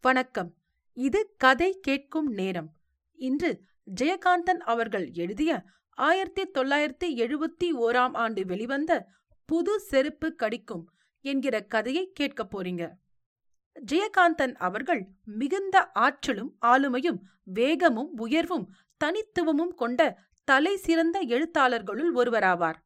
வணக்கம். இது கதை கேட்கும் நேரம். இன்று ஜெயகாந்தன் அவர்கள் எழுதிய ஆயிரத்தி தொள்ளாயிரத்தி எழுபத்தி ஓராம் ஆண்டு வெளிவந்த புது செருப்பு கடிக்கும் என்கிற கதையை கேட்கப் போறீங்க. ஜெயகாந்தன் அவர்கள் மிகுந்த ஆற்றலும் ஆளுமையும் வேகமும் உயர்வும் தனித்துவமும் கொண்ட தலை சிறந்த எழுத்தாளர்களுள் ஒருவராவார்.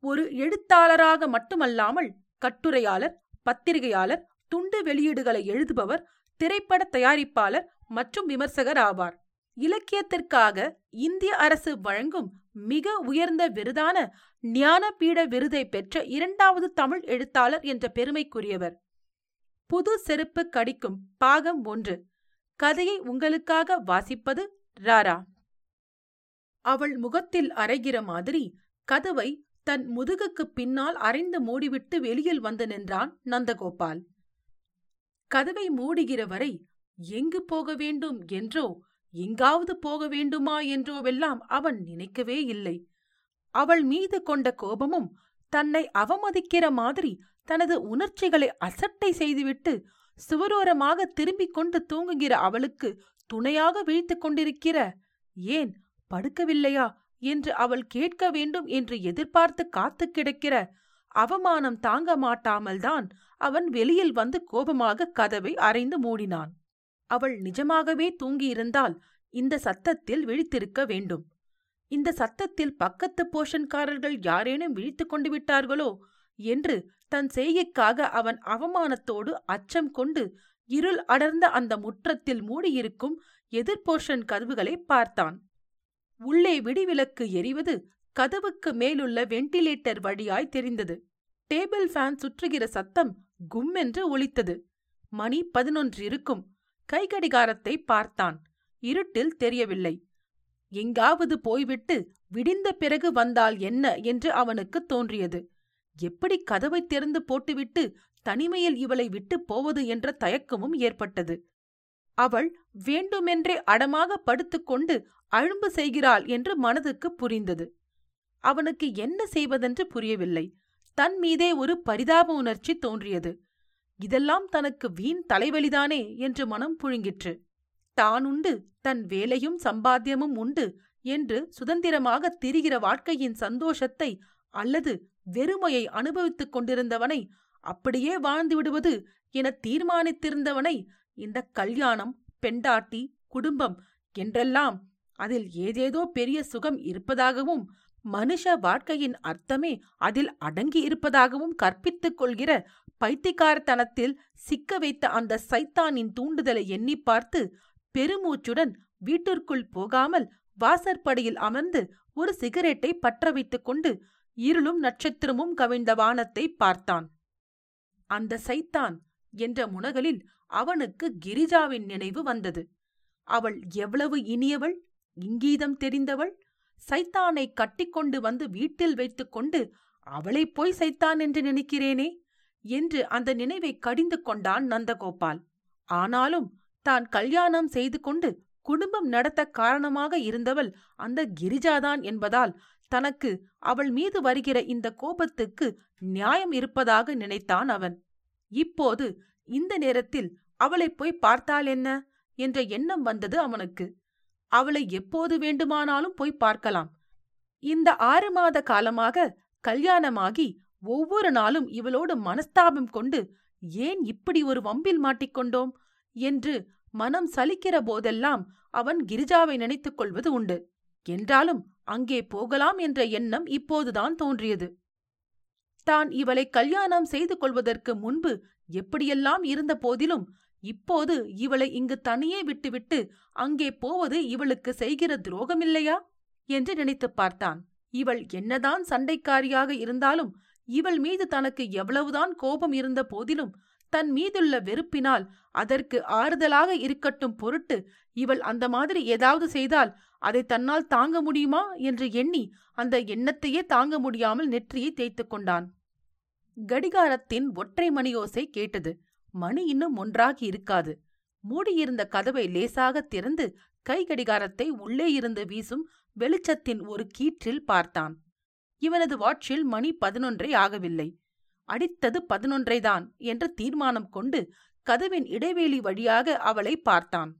ஒரு எழுத்தாளராக மட்டுமல்லாமல் கட்டுரையாளர் பத்திரிகையாளர் துண்டு வெளியீடுகளை எழுதுபவர் திரைப்பட தயாரிப்பாளர் மற்றும் விமர்சகர் ஆவார். இலக்கியத்திற்காக இந்திய அரசு வழங்கும் மிக உயர்ந்த விருதான ஞானபீட விருதை பெற்ற இரண்டாவது தமிழ் எழுத்தாளர் என்ற பெருமைக்குரியவர். புது செருப்பு கடிக்கும் பாகம் ஒன்று. கதையை உங்களுக்காக வாசிப்பது ராரா. அவள் முகத்தில் அரைகிற மாதிரி கதவை தன் முதுகுக்கு பின்னால் அரைந்து மூடிவிட்டு வெளியில் வந்து நின்றான் நந்தகோபால். கதவை மூடுகிற வரை எங்கு போக வேண்டும் என்றோ எங்காவது போக வேண்டுமா என்றோவெல்லாம் அவன் நினைக்கவே இல்லை. அவள் மீது கொண்ட கோபமும் தன்னை அவமதிக்கிற மாதிரி தனது உணர்ச்சிகளை அசட்டை செய்துவிட்டு சுவரோரமாக திரும்பிக் கொண்டு தூங்குகிற அவளுக்கு துணையாக விழித்துக் கொண்டிருக்கிற ஏன் படுக்கவில்லையா? என்று அவள் கேட்க வேண்டும் என்று எதிர்பார்த்து காத்து கிடக்கிற அவமானம் தாங்க மாட்டாமல்தான் அவன் வெளியில் வந்து கோபமாக கதவை அரைந்து மூடினான். அவள் நிஜமாகவே தூங்கியிருந்தால் இந்த சத்தத்தில் விழித்திருக்க வேண்டும். இந்த சத்தத்தில் பக்கத்து போஷன்காரர்கள் யாரேனும் விழித்துக் கொண்டு விட்டார்களோ என்று தன் செய்கைக்காக அவன் அவமானத்தோடு அச்சம் கொண்டு இருள் அடர்ந்த அந்த முற்றத்தில் மூடியிருக்கும் எதிர்போஷன் கதவுகளை பார்த்தான். உள்ளே விடிவிலக்கு எரிவது கதவுக்கு மேலுள்ள வெண்டிலேட்டர் வழியாய் தெரிந்தது. டேபிள் ஃபேன் சுற்றுகிற சத்தம் கும்மென்று ஒலித்தது. மணி பதினொன்று இருக்கும். கைகடிகாரத்தை பார்த்தான். இருட்டில் தெரியவில்லை. எங்காவது போய்விட்டு விடிந்த பிறகு வந்தால் என்ன என்று அவனுக்கு தோன்றியது. எப்படி கதவை திறந்து போட்டுவிட்டு தனிமையில் இவளை விட்டு போவது என்ற தயக்கமும் ஏற்பட்டது. அவள் வேண்டுமென்றே அடமாக படுத்துக்கொண்டு அழும்பு செய்கிறாள் என்று மனதுக்கு புரிந்தது. அவனுக்கு என்ன செய்வதென்று புரியவில்லை. தன் மீதே ஒரு பரிதாப உணர்ச்சி தோன்றியது. இதெல்லாம் தனக்கு வீண் தலைவலிதானே? என்று மனம் புழுங்கிற்று. தானுண்டு தன் வேலையும் சம்பாத்தியமும் உண்டு என்று சுதந்திரமாக திரிகிற வாழ்க்கையின் சந்தோஷத்தை அல்லது வெறுமையை அனுபவித்துக் கொண்டிருந்தவனை அப்படியே வாழ்ந்து விடுவது என தீர்மானித்திருந்தவனை இந்த கல்யாணம் பெண்டாட்டி குடும்பம் என்றெல்லாம் அதில் ஏதேதோ பெரிய சுகம் இருப்பதாகவும் மனுஷ வாழ்க்கையின் அர்த்தமே அதில் அடங்கி இருப்பதாகவும் கற்பித்துக் கொள்கிற பைத்தியக்காரத்தனத்தில் சிக்க வைத்த அந்த சைத்தானின் தூண்டுதலை எண்ணி பார்த்து பெருமூச்சுடன் வீட்டிற்குள் போகாமல் வாசற்படியில் அமர்ந்து ஒரு சிகரெட்டை பற்ற வைத்துக் கொண்டு இருளும் நட்சத்திரமும் கவிழ்ந்த வானத்தை பார்த்தான். அந்த சைத்தான் என்ற முனகலில் அவனுக்கு கிரிஜாவின் நினைவு வந்தது. அவள் எவ்வளவு இனியவள் இங்கீதம் தெரிந்தவள் சைத்தானை கட்டிக்கொண்டு வந்து வீட்டில் வைத்துக்கொண்டு அவளைப் போய் சைத்தான் என்று நினைக்கிறேனே என்று அந்த நினைவை கடிந்து கொண்டான் நந்தகோபால். ஆனாலும் தான் கல்யாணம் செய்து கொண்டு குடும்பம் நடத்த காரணமாக இருந்தவள் அந்த கிரிஜாதான் என்பதால் தனக்கு அவள் மீது வருகிற இந்த கோபத்துக்கு நியாயம் இருப்பதாக நினைத்தான் அவன். இப்போது இந்த நேரத்தில் அவளைப் போய் பார்த்தால் என்ன? என்ற எண்ணம் வந்தது அவனுக்கு. அவளை எப்போது வேண்டுமானாலும் போய் பார்க்கலாம். இந்த ஆறு மாத காலமாக கல்யாணமாகி ஒவ்வொரு நாளும் இவளோடு மனஸ்தாபம் கொண்டு ஏன் இப்படி ஒரு வம்பில் மாட்டிக்கொண்டோம் என்று மனம் சலிக்கிற போதெல்லாம் அவன் கிரிஜாவை நினைத்துக் கொள்வது உண்டு. என்றாலும் அங்கே போகலாம் என்ற எண்ணம் இப்போதுதான் தோன்றியது. தான் இவளை கல்யாணம் செய்து கொள்வதற்கு முன்பு எப்படியெல்லாம் இருந்த போதிலும் இப்போது இவளை இங்கு தனியே விட்டுவிட்டு அங்கே போவது இவளுக்கு செய்கிற துரோகமில்லையா? என்று நினைத்துப் பார்த்தான். இவள் என்னதான் சண்டைக்காரியாக இருந்தாலும் இவள் மீது தனக்கு எவ்வளவுதான் கோபம் இருந்த போதிலும் தன் மீதுள்ள வெறுப்பினால் அதற்கு ஆறுதலாக இருக்கட்டும் பொருட்டு இவள் அந்த மாதிரி ஏதாவது செய்தால் அதை தன்னால் தாங்க முடியுமா? என்று எண்ணி அந்த எண்ணத்தையே தாங்க முடியாமல் நெற்றியை தேய்த்துக் கொண்டான். கடிகாரத்தின் ஒற்றை மணியோசை கேட்டது. மணி இன்னும் ஒன்றாகி இருக்காது. மூடியிருந்த கதவை லேசாக திறந்து கை கடிகாரத்தை உள்ளே இருந்து வீசும் வெளிச்சத்தின் ஒரு கீற்றில் பார்த்தான். இவனது வாட்சில் மணி பதினொன்றை ஆகவில்லை. அடித்தது பதினொன்றைதான் என்ற தீர்மானம் கொண்டு கதவின் இடைவேளி வழியாக அவளை பார்த்தான்.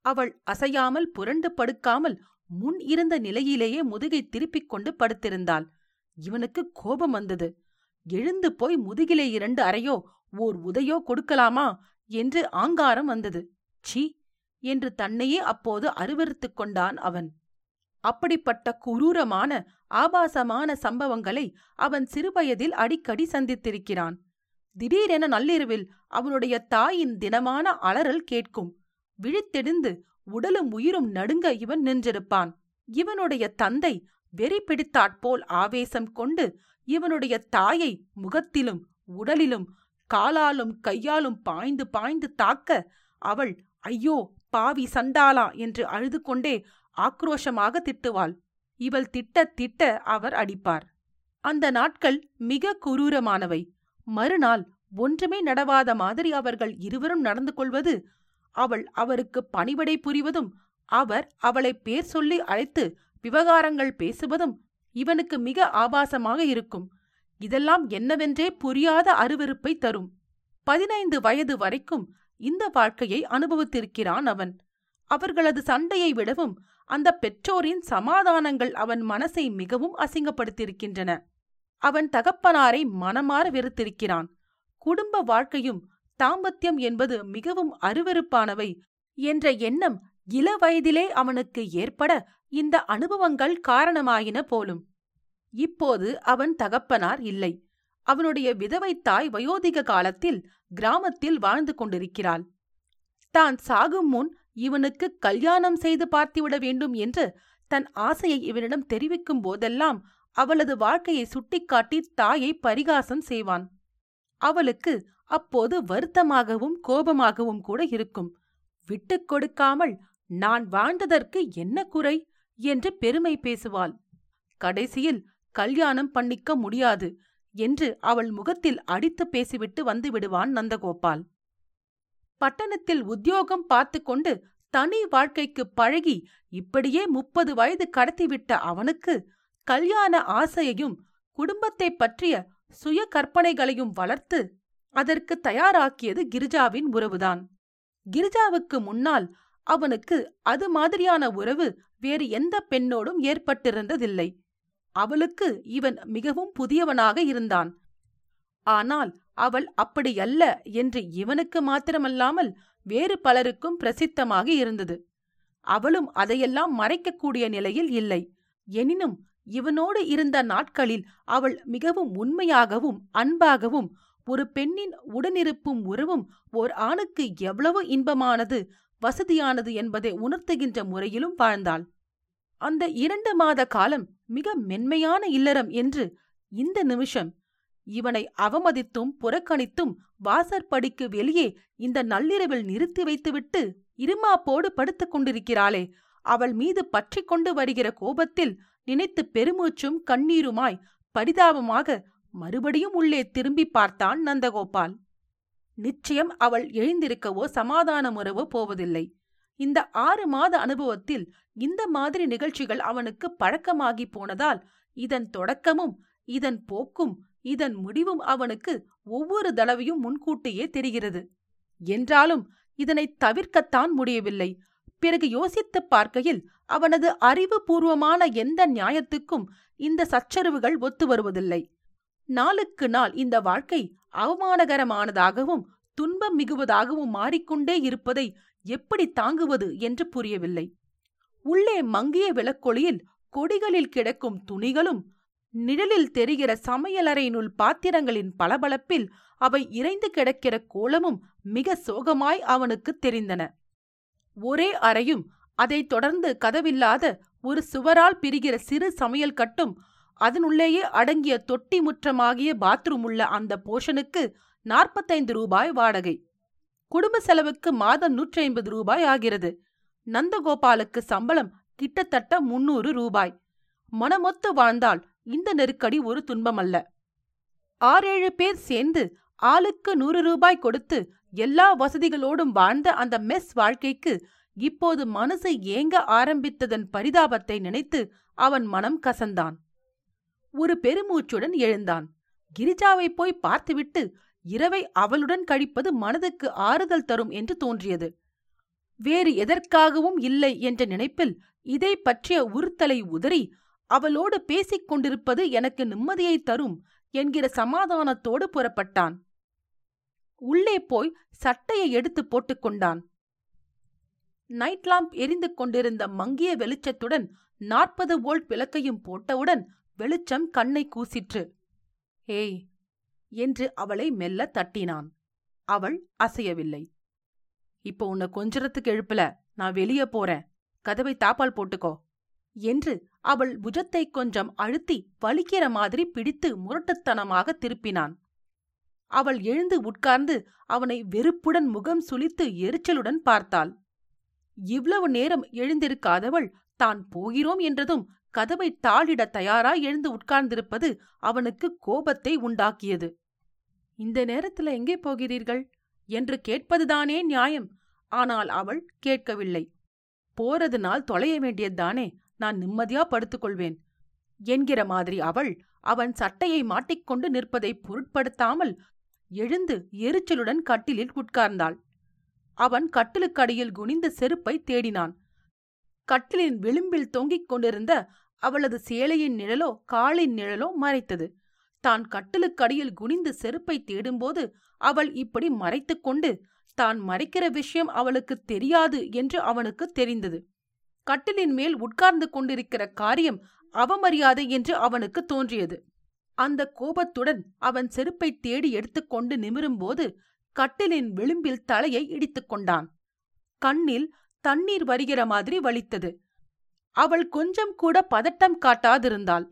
அவள் அசையாமல் புரண்டு படுக்காமல் முன் இருந்த நிலையிலேயே முதுகை திருப்பிக் கொண்டு படுத்திருந்தாள். இவனுக்கு கோபம் வந்தது. எழுந்து போய் முதுகிலே இரண்டு அறையோ ஓர் உதையோ கொடுக்கலாமா? என்று ஆங்காரம் வந்தது. சீ என்று தன்னையே அப்போது அருவறுத்துக் கொண்டான் அவன். அப்படிப்பட்ட குரூரமான ஆபாசமான சம்பவங்களை அவன் சிறுவயதில் அடிக்கடி சந்தித்திருக்கிறான். திடீரென நள்ளிரவில் அவனுடைய தாயின் தினமான அலறல் கேட்கும். விழித்தெடுந்து உடலும் உயிரும் நடுங்க இவன் நின்றிருப்பான். இவனுடைய தந்தை வெறி பிடித்தாற்போல் ஆவேசம் கொண்டு இவனுடைய தாயை முகத்திலும் உடலிலும் காலாலும் கையாலும் பாய்ந்து பாய்ந்து தாக்க அவள் ஐயோ பாவி சண்டாளா என்று அழுது கொண்டே ஆக்ரோஷமாக திட்டுவாள். இவள் திட்ட திட்ட அவர் அடிப்பார். அந்த நாட்கள் மிக குரூரமானவை. மறுநாள் ஒன்றுமே நடவாத மாதிரி அவர்கள் இருவரும் நடந்து கொள்வது அவள் அவருக்கு பணிவிடை புரிவதும் அவர் அவளை பேர் சொல்லி அழைத்து விவகாரங்கள் பேசுவதும் இவனுக்கு மிக ஆபாசமாக இருக்கும். இதெல்லாம் என்னவென்றே புரியாத அருவருப்பை தரும். பதினைந்து வயது வரைக்கும் இந்த வாழ்க்கையை அனுபவித்திருக்கிறான் அவன். அவர்களது சண்டையை விடவும் அந்த பெற்றோரின் சமாதானங்கள் அவன் மனசை மிகவும் அசிங்கப்படுத்தியிருக்கின்றன. அவன் தகப்பனாரை மனமாற வெறுத்திருக்கிறான். குடும்ப வாழ்க்கையும் தாம்பத்தியம் என்பது மிகவும் அருவருப்பானவை என்ற எண்ணம் இள வயதிலே அவனுக்கு ஏற்பட இந்த அனுபவங்கள் காரணமாயின போலும். இப்போது அவன் தகப்பனார் இல்லை. அவனுடைய விதவை தாய் வயோதிக காலத்தில் கிராமத்தில் வாழ்ந்து கொண்டிருக்கிறாள். தான் சாகும் முன் இவனுக்கு கல்யாணம் செய்து பார்த்துவிட வேண்டும் என்று தன் ஆசையை இவனிடம் தெரிவிக்கும் போதெல்லாம் அவளது வாழ்க்கையை சுட்டிக்காட்டி தாயை பரிகாசம் செய்வான். அவளுக்கு அப்போது வருத்தமாகவும் கோபமாகவும் கூட இருக்கும். விட்டுக் கொடுக்காமல் நான் வாழ்ந்ததற்கு என்ன குறை? என்று பெருமை பேசுவாள். கடைசியில் கல்யாணம் பண்ணிக்க முடியாது என்று அவள் முகத்தில் அடித்து பேசிவிட்டு வந்து விடுவான் நந்தகோபால். பட்டணத்தில் உத்தியோகம் பார்த்து கொண்டு தனி வாழ்க்கைக்கு பழகி இப்படியே முப்பது வயது கடத்திவிட்ட அவனுக்கு கல்யாண ஆசையையும் குடும்பத்தை பற்றிய சுய கற்பனைகளையும் வளர்த்து அதற்கு தயாராக்கியது கிரிஜாவின் உறவுதான். கிரிஜாவுக்கு முன்னால் அவனுக்கு அது மாதிரியான உறவு வேறு எந்த பெண்ணோடும் ஏற்பட்டிருந்ததில்லை. அவளுக்கு இவன் மிகவும் புதியவனாக இருந்தான். ஆனால் அவள் அப்படியல்ல என்று இவனுக்கு மாத்திரமல்லாமல் வேறு பலருக்கும் பிரசித்தமாக இருந்தது. அவளும் அதையெல்லாம் மறைக்கக்கூடிய நிலையில் இல்லை. எனினும் இவனோடு இருந்த நாட்களில் அவள் மிகவும் உண்மையாகவும் அன்பாகவும் ஒரு பெண்ணின் உடனிருப்பும் உறவும் ஓர் ஆணுக்கு எவ்வளவு இன்பமானது வசதியானது என்பதை உணர்த்துகின்ற முறையிலும் வாழ்ந்தாள். அந்த இரண்டு மாத காலம் மிக மென்மையான இல்லறம் என்று இந்த நிமிஷம் இவனை அவமதித்தும் புறக்கணித்தும் வாசற்படிக்கு வெளியே இந்த நள்ளிரவில் நிறுத்தி வைத்துவிட்டு இருமாப்போடு படுத்துக் கொண்டிருக்கிறாளே. அவள் மீது பற்றிக் கொண்டு வருகிற கோபத்தில் நினைத்து பெருமூச்சும் கண்ணீருமாய் பரிதாபமாக மறுபடியும் உள்ளே திரும்பி பார்த்தான் நந்தகோபால். நிச்சயம் அவள் எழுந்திருக்கவோ சமாதானமுறவோ போவதில்லை. இந்த ஆறு மாத அனுபவத்தில் இந்த மாதிரி நிகழ்ச்சிகள் அவனுக்கு பழக்கமாகி போனதால் இதன் தொடக்கமும் இதன் போக்கும் இதன் முடிவும் அவனுக்கு ஒவ்வொரு தடவையும் முன்கூட்டியே தெரிகிறது. என்றாலும் இதனை தவிர்க்கத்தான் முடியவில்லை. பிறகு யோசித்துப் பார்க்கையில் அவனது அறிவுபூர்வமான எந்த நியாயத்துக்கும் இந்த சச்சரவுகள் ஒத்து வருவதில்லை. நாளுக்கு நாள் இந்த வாழ்க்கை அவமானகரமானதாகவும் துன்பம் மிகுவதாகவும் மாறிக்கொண்டே இருப்பதை எப்படி தாங்குவது என்று புரியவில்லை. உள்ளே மங்கிய விளக்கொளியில் கொடிகளில் கிடக்கும் துணிகளும் நிழலில் தெரிகிற சமையலறையினுள் பாத்திரங்களின் பளபளப்பில் அவை இறைந்து கிடக்கிற கோலமும் மிக சோகமாய் அவனுக்குத் தெரிந்தன. ஒரே அறையும் அதைத் தொடர்ந்து கதவில்லாத ஒரு சுவரால் பிரிகிற சிறு சமையல் கட்டும் அதனுள்ளேயே அடங்கிய தொட்டி முற்றமாகிய பாத்ரூம் உள்ள அந்த போஷனுக்கு நாற்பத்தைந்து ரூபாய் வாடகை. குடும்ப செலவுக்கு மாதம் நூற்றி ஐம்பது ரூபாய் ஆகிறது. நந்தகோபாலுக்கு சம்பளம் கிட்டத்தட்ட முன்னூறு ரூபாய். மனமொத்து வாழ்ந்தால் இந்த நெருக்கடி ஒரு துன்பமல்ல. ஆறேழு பேர் சேர்ந்து ஆளுக்கு நூறு ரூபாய் கொடுத்து எல்லா வசதிகளோடும் வாழ்ந்த அந்த மெஸ் வாழ்க்கைக்கு இப்போது மனசு ஏங்க ஆரம்பித்ததன் பரிதாபத்தை நினைத்து அவன் மனம் கசந்தான். ஒரு பெருமூச்சுடன் எழுந்தான். கிரிஜாவை போய் பார்த்துவிட்டு இரவை அவளுடன் கழிப்பது மனதுக்கு ஆறுதல் தரும் என்று தோன்றியது. வேறு எதற்காகவும் இல்லை என்ற நினைப்பில் இதை பற்றிய உறுத்தலை உதறி அவளோடு பேசிக் கொண்டிருப்பது எனக்கு நிம்மதியை தரும் என்கிற சமாதானத்தோடு புறப்பட்டான். உள்ளே போய் சட்டையை எடுத்து போட்டுக்கொண்டான் நைட் லாம்ப் எரிந்து கொண்டிருந்த மங்கிய வெளிச்சத்துடன் நாற்பது வோல்ட் விளக்கையும் போட்டவுடன் வெளிச்சம் கண்ணை கூசிற்று. ஏய்! என்று அவளை மெல்ல தட்டினான். அவள் அசையவில்லை. இப்போ உன்னை கொஞ்சரத்துக்கு எழுப்பல. நான் வெளியே போறேன். கதவை தாப்பால் போட்டுக்கோ. என்று அவள் புஜத்தை கொஞ்சம் அழுத்தி வலிக்கிற மாதிரி பிடித்து முரட்டுத்தனமாக திருப்பினான். அவள் எழுந்து உட்கார்ந்து அவனை வெறுப்புடன் முகம் சுளித்து எரிச்சலுடன் பார்த்தாள். இவ்வளவு நேரம் எழுந்திருக்காதவள் தான் போகிறோம் என்றதும் கதவை தாளிட தயாராய் எழுந்து உட்கார்ந்திருப்பது அவனுக்கு கோபத்தை உண்டாக்கியது. இந்த நேரத்துல எங்கே போகிறீர்கள்? என்று கேட்பதுதானே நியாயம். ஆனால் அவள் கேட்கவில்லை. போறதுனால் தொலைய வேண்டியதுதானே நான் நிம்மதியா படுத்துக்கொள்வேன். என்கிற மாதிரி அவள் அவன் சட்டையை மாட்டிக்கொண்டு நிற்பதை பொருட்படுத்தாமல் எழுந்து எரிச்சலுடன் கட்டிலில் உட்கார்ந்தாள். அவன் கட்டிலுக்கடியில் குனிந்த செருப்பை தேடினான். கட்டிலின் விளிம்பில் தொங்கிக் கொண்டிருந்த அவளது சேலையின் நிழலோ காலின் நிழலோ மறைத்தது. தான் கட்டிலுக்கடியில் குனிந்து செருப்பை தேடும்போது அவள் இப்படி மறைத்துக் கொண்டு தான் மறைக்கிற விஷயம் அவளுக்கு தெரியாது என்று அவனுக்கு தெரிந்தது. கட்டிலின் மேல் உட்கார்ந்து கொண்டிருக்கிற காரியம் அவமரியாதை என்று அவனுக்கு தோன்றியது. அந்த கோபத்துடன் அவன் செருப்பை தேடி எடுத்துக்கொண்டு நிமிரும்போது கட்டிலின் விளிம்பில் தலையை இடித்துக் கொண்டான். கண்ணில் தண்ணீர் வருகிற மாதிரி வலித்தது. அவள் கொஞ்சம் கூட பதட்டம் காட்டாதிருந்தாள்.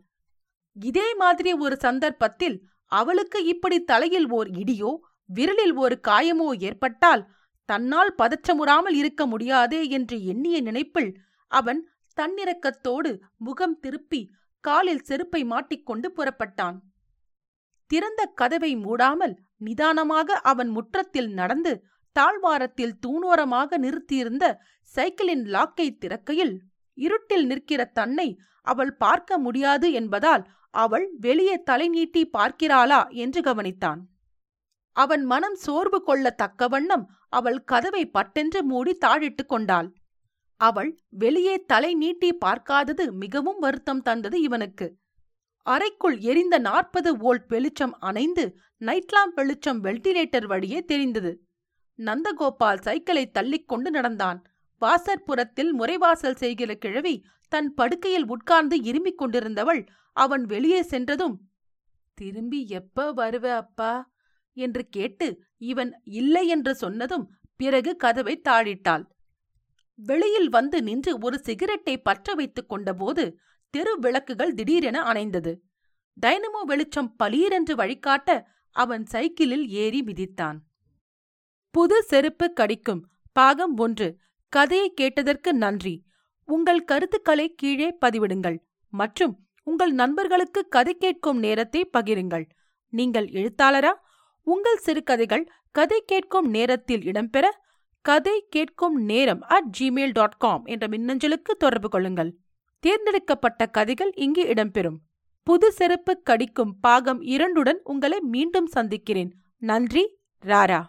இதே மாதிரி ஒரு சந்தர்ப்பத்தில் அவளுக்கு இப்படி தலையில் ஓர் இடியோ விரலில் ஒரு காயமோ ஏற்பட்டால் தன்னால் பதற்றமுறாமல் இருக்க முடியாதே என்று எண்ணிய நினைப்பில் அவன் தன்னிறக்கத்தோடு முகம் திருப்பி காலில் செருப்பை மாட்டிக்கொண்டு புறப்பட்டான். திறந்த கதவை மூடாமல் நிதானமாக அவன் முற்றத்தில் நடந்து தாழ்வாரத்தில் தூணோரமாக நிறுத்தியிருந்த சைக்கிளின் லாக்கை திறக்கையில் இருட்டில் நிற்கிற தன்னை அவள் பார்க்க முடியாது என்பதால் அவள் வெளியே தலை நீட்டி பார்க்கிறாளா என்று கவனித்தான். அவன் மனம் சோர்வு கொள்ள தக்க வண்ணம் அவள் கதவை பட்டென்று மூடி தாழிட்டு கொண்டாள். அவள் வெளியே தலை நீட்டி பார்க்காதது மிகவும் வருத்தம் தந்தது இவனுக்கு. அறைக்குள் எரிந்த நாற்பது வோல்ட் வெளிச்சம் அணைந்து நைட்லாம் வெளிச்சம் வெல்டிலேட்டர் வழியே தெரிந்தது. நந்தகோபால் சைக்கிளை தள்ளிக்கொண்டு நடந்தான். வாசற்புறத்தில் முறைவாசல் செய்கிற கிழவி தன் படுக்கையில் உட்கார்ந்து இருமிக் கொண்டிருந்தவள் அவன் வெளியே சென்றதும் திரும்பி எப்ப வருவ அப்பா? என்று கேட்டு இவன் இல்லை என்று சொன்னதும் பிறகு கதவை தாழிட்டாள். வெளியில் வந்து நின்று ஒரு சிகரெட்டை பற்ற வைத்துக் கொண்டபோது தெரு விளக்குகள் திடீரென அணைந்தது. டைனமோ வெளிச்சம் பலீரென்று வழிகாட்ட அவன் சைக்கிளில் ஏறி மிதித்தான். புது செருப்பு கடிக்கும். பாகம் ஒன்று. கதையை கேட்டதற்கு நன்றி. உங்கள் கருத்துக்களை கீழே பதிவிடுங்கள். மற்றும் உங்கள் நண்பர்களுக்கு கதை கேட்கும் நேரத்தை பகிருங்கள். நீங்கள் எழுத்தாளரா? உங்கள் சிறுகதைகள் கதை கேட்கும் நேரத்தில் இடம்பெற கதை கேட்கும் நேரம் அட் ஜிமெயில் டாட் காம் என்ற மின்னஞ்சலுக்கு தொடர்பு கொள்ளுங்கள். தேர்ந்தெடுக்கப்பட்ட கதைகள் இங்கு இடம்பெறும். புது செருப்பு கடிக்கும் பாகம் இரண்டுடன் உங்களை மீண்டும் சந்திக்கிறேன். நன்றி. ராரா.